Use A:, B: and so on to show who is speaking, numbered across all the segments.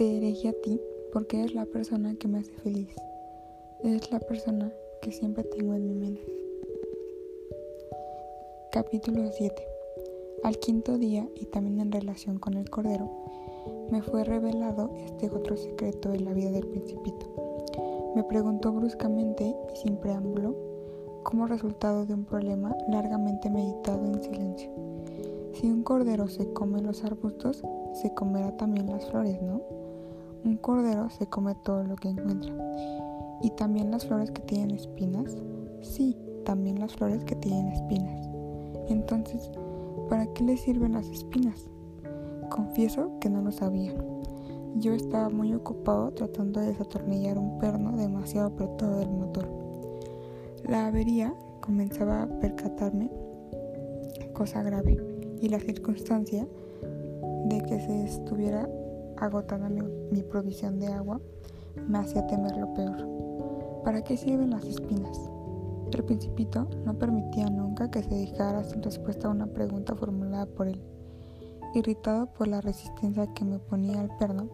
A: Te elegí a ti porque eres la persona que me hace feliz. Eres la persona que siempre tengo en mi mente. Capítulo 7. Al quinto día y también en relación con el cordero, me fue revelado este otro secreto de la vida del principito. Me preguntó bruscamente y sin preámbulo, como resultado de un problema largamente meditado en silencio. Si un cordero se come los arbustos, se comerá también las flores, ¿no? Un cordero se come todo lo que encuentra. ¿Y también las flores que tienen espinas? Sí, también las flores que tienen espinas. Entonces, ¿para qué le sirven las espinas? Confieso que no lo sabía. Yo estaba muy ocupado tratando de desatornillar un perno demasiado apretado del motor. La avería comenzaba a percatarme cosa grave y la circunstancia de que se estuviera agotando mi, provisión de agua me hacía temer lo peor. ¿Para qué sirven las espinas? El principito no permitía nunca que se dejara sin respuesta a una pregunta formulada por él. Irritado por la resistencia que me ponía al perno,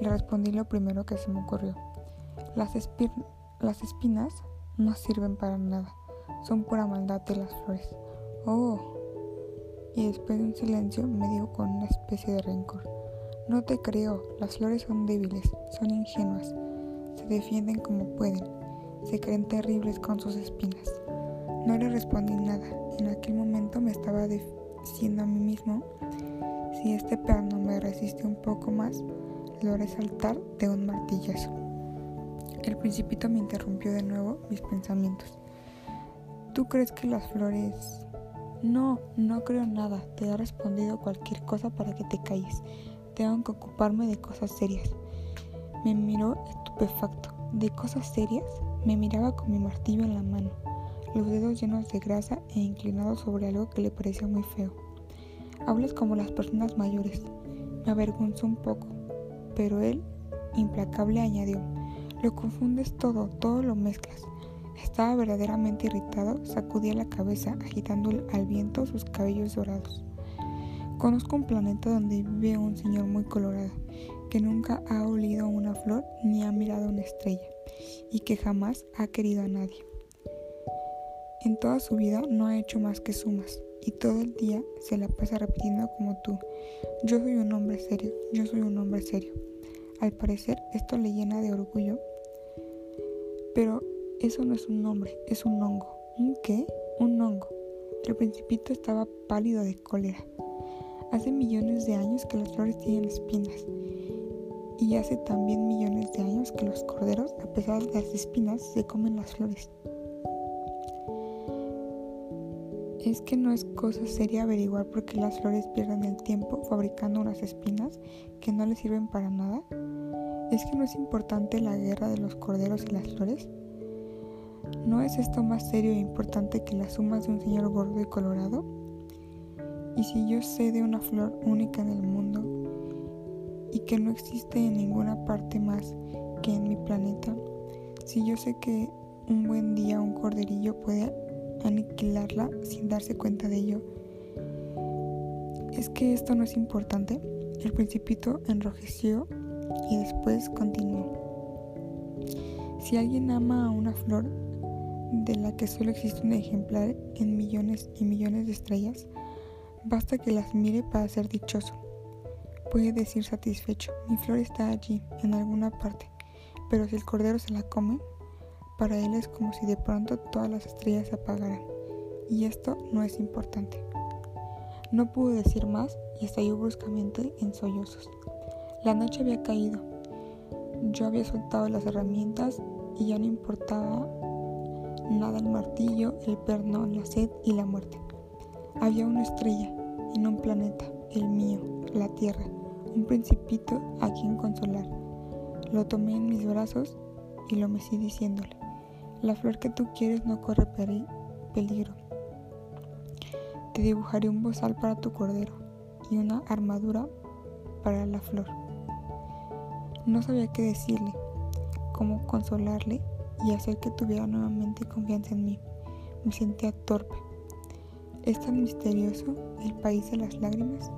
A: le respondí lo primero que se me ocurrió. Las, las espinas no sirven para nada, son pura maldad de las flores. Oh. Y después de un silencio me dijo con una especie de rencor. No te creo, las flores son débiles, son ingenuas, se defienden como pueden, se creen terribles con sus espinas. No le respondí nada, en aquel momento me estaba diciendo a mí mismo, si este perno me resiste un poco más, lo haré saltar de un martillazo. El principito me interrumpió de nuevo mis pensamientos. ¿Tú crees que las flores... No, no creo nada. Te he respondido cualquier cosa para que te calles tengo que ocuparme de cosas serias. Me miró estupefacto. ¿De cosas serias? Me miraba con mi martillo en la mano, los dedos llenos de grasa e inclinados sobre algo que le parecía muy feo. Hablas como las personas mayores. Me avergonzó un poco, pero él, implacable, añadió, lo confundes todo, todo lo mezclas. Estaba verdaderamente irritado, sacudía la cabeza, agitando al viento sus cabellos dorados. Conozco un planeta donde vive un señor muy colorado, que nunca ha olido una flor ni ha mirado una estrella, y que jamás ha querido a nadie. En toda su vida no ha hecho más que sumas, y todo el día se la pasa repitiendo como tú, yo soy un hombre serio, yo soy un hombre serio. Al parecer esto le llena de orgullo, pero eso no es un hombre, es un hongo. ¿Un qué? Un hongo. El principito estaba pálido de cólera. Hace millones de años que las flores tienen espinas. Y hace también millones de años que los corderos, a pesar de las espinas, se comen las flores. Es que no es cosa seria averiguar por qué las flores pierden el tiempo fabricando unas espinas que no les sirven para nada. ¿Es que no es importante la guerra de los corderos y las flores? ¿No es esto más serio e importante que las sumas de un señor gordo y colorado? Y si yo sé de una flor única en el mundo y que no existe en ninguna parte más que en mi planeta, si yo sé que un buen día un corderillo puede aniquilarla sin darse cuenta de ello, ¿es que esto no es importante? El principito enrojeció y después continuó. Si alguien ama a una flor de la que solo existe un ejemplar en millones y millones de estrellas, Basta que las mire para ser dichoso. Puede decir satisfecho, mi flor está allí, en alguna parte, pero si el cordero se la come, para él es como si de pronto todas las estrellas se apagaran. Y esto no es importante. No pudo decir más y estalló bruscamente en sollozos. La noche había caído. Yo había soltado las herramientas y ya no importaba nada el martillo, el perno, la sed y la muerte. Había una estrella en un planeta, el mío, la Tierra, un principito a quien consolar. Lo tomé en mis brazos y lo mecí diciéndole, la flor que tú quieres no corre peligro. Te dibujaré un bozal para tu cordero y una armadura para la flor. No sabía qué decirle, cómo consolarle y hacer que tuviera nuevamente confianza en mí. Me sentía torpe. ¿Es tan misterioso el país de las lágrimas?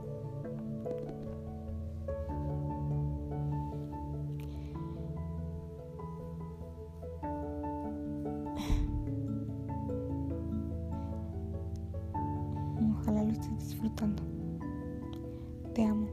A: Ojalá lo estés disfrutando. Te amo.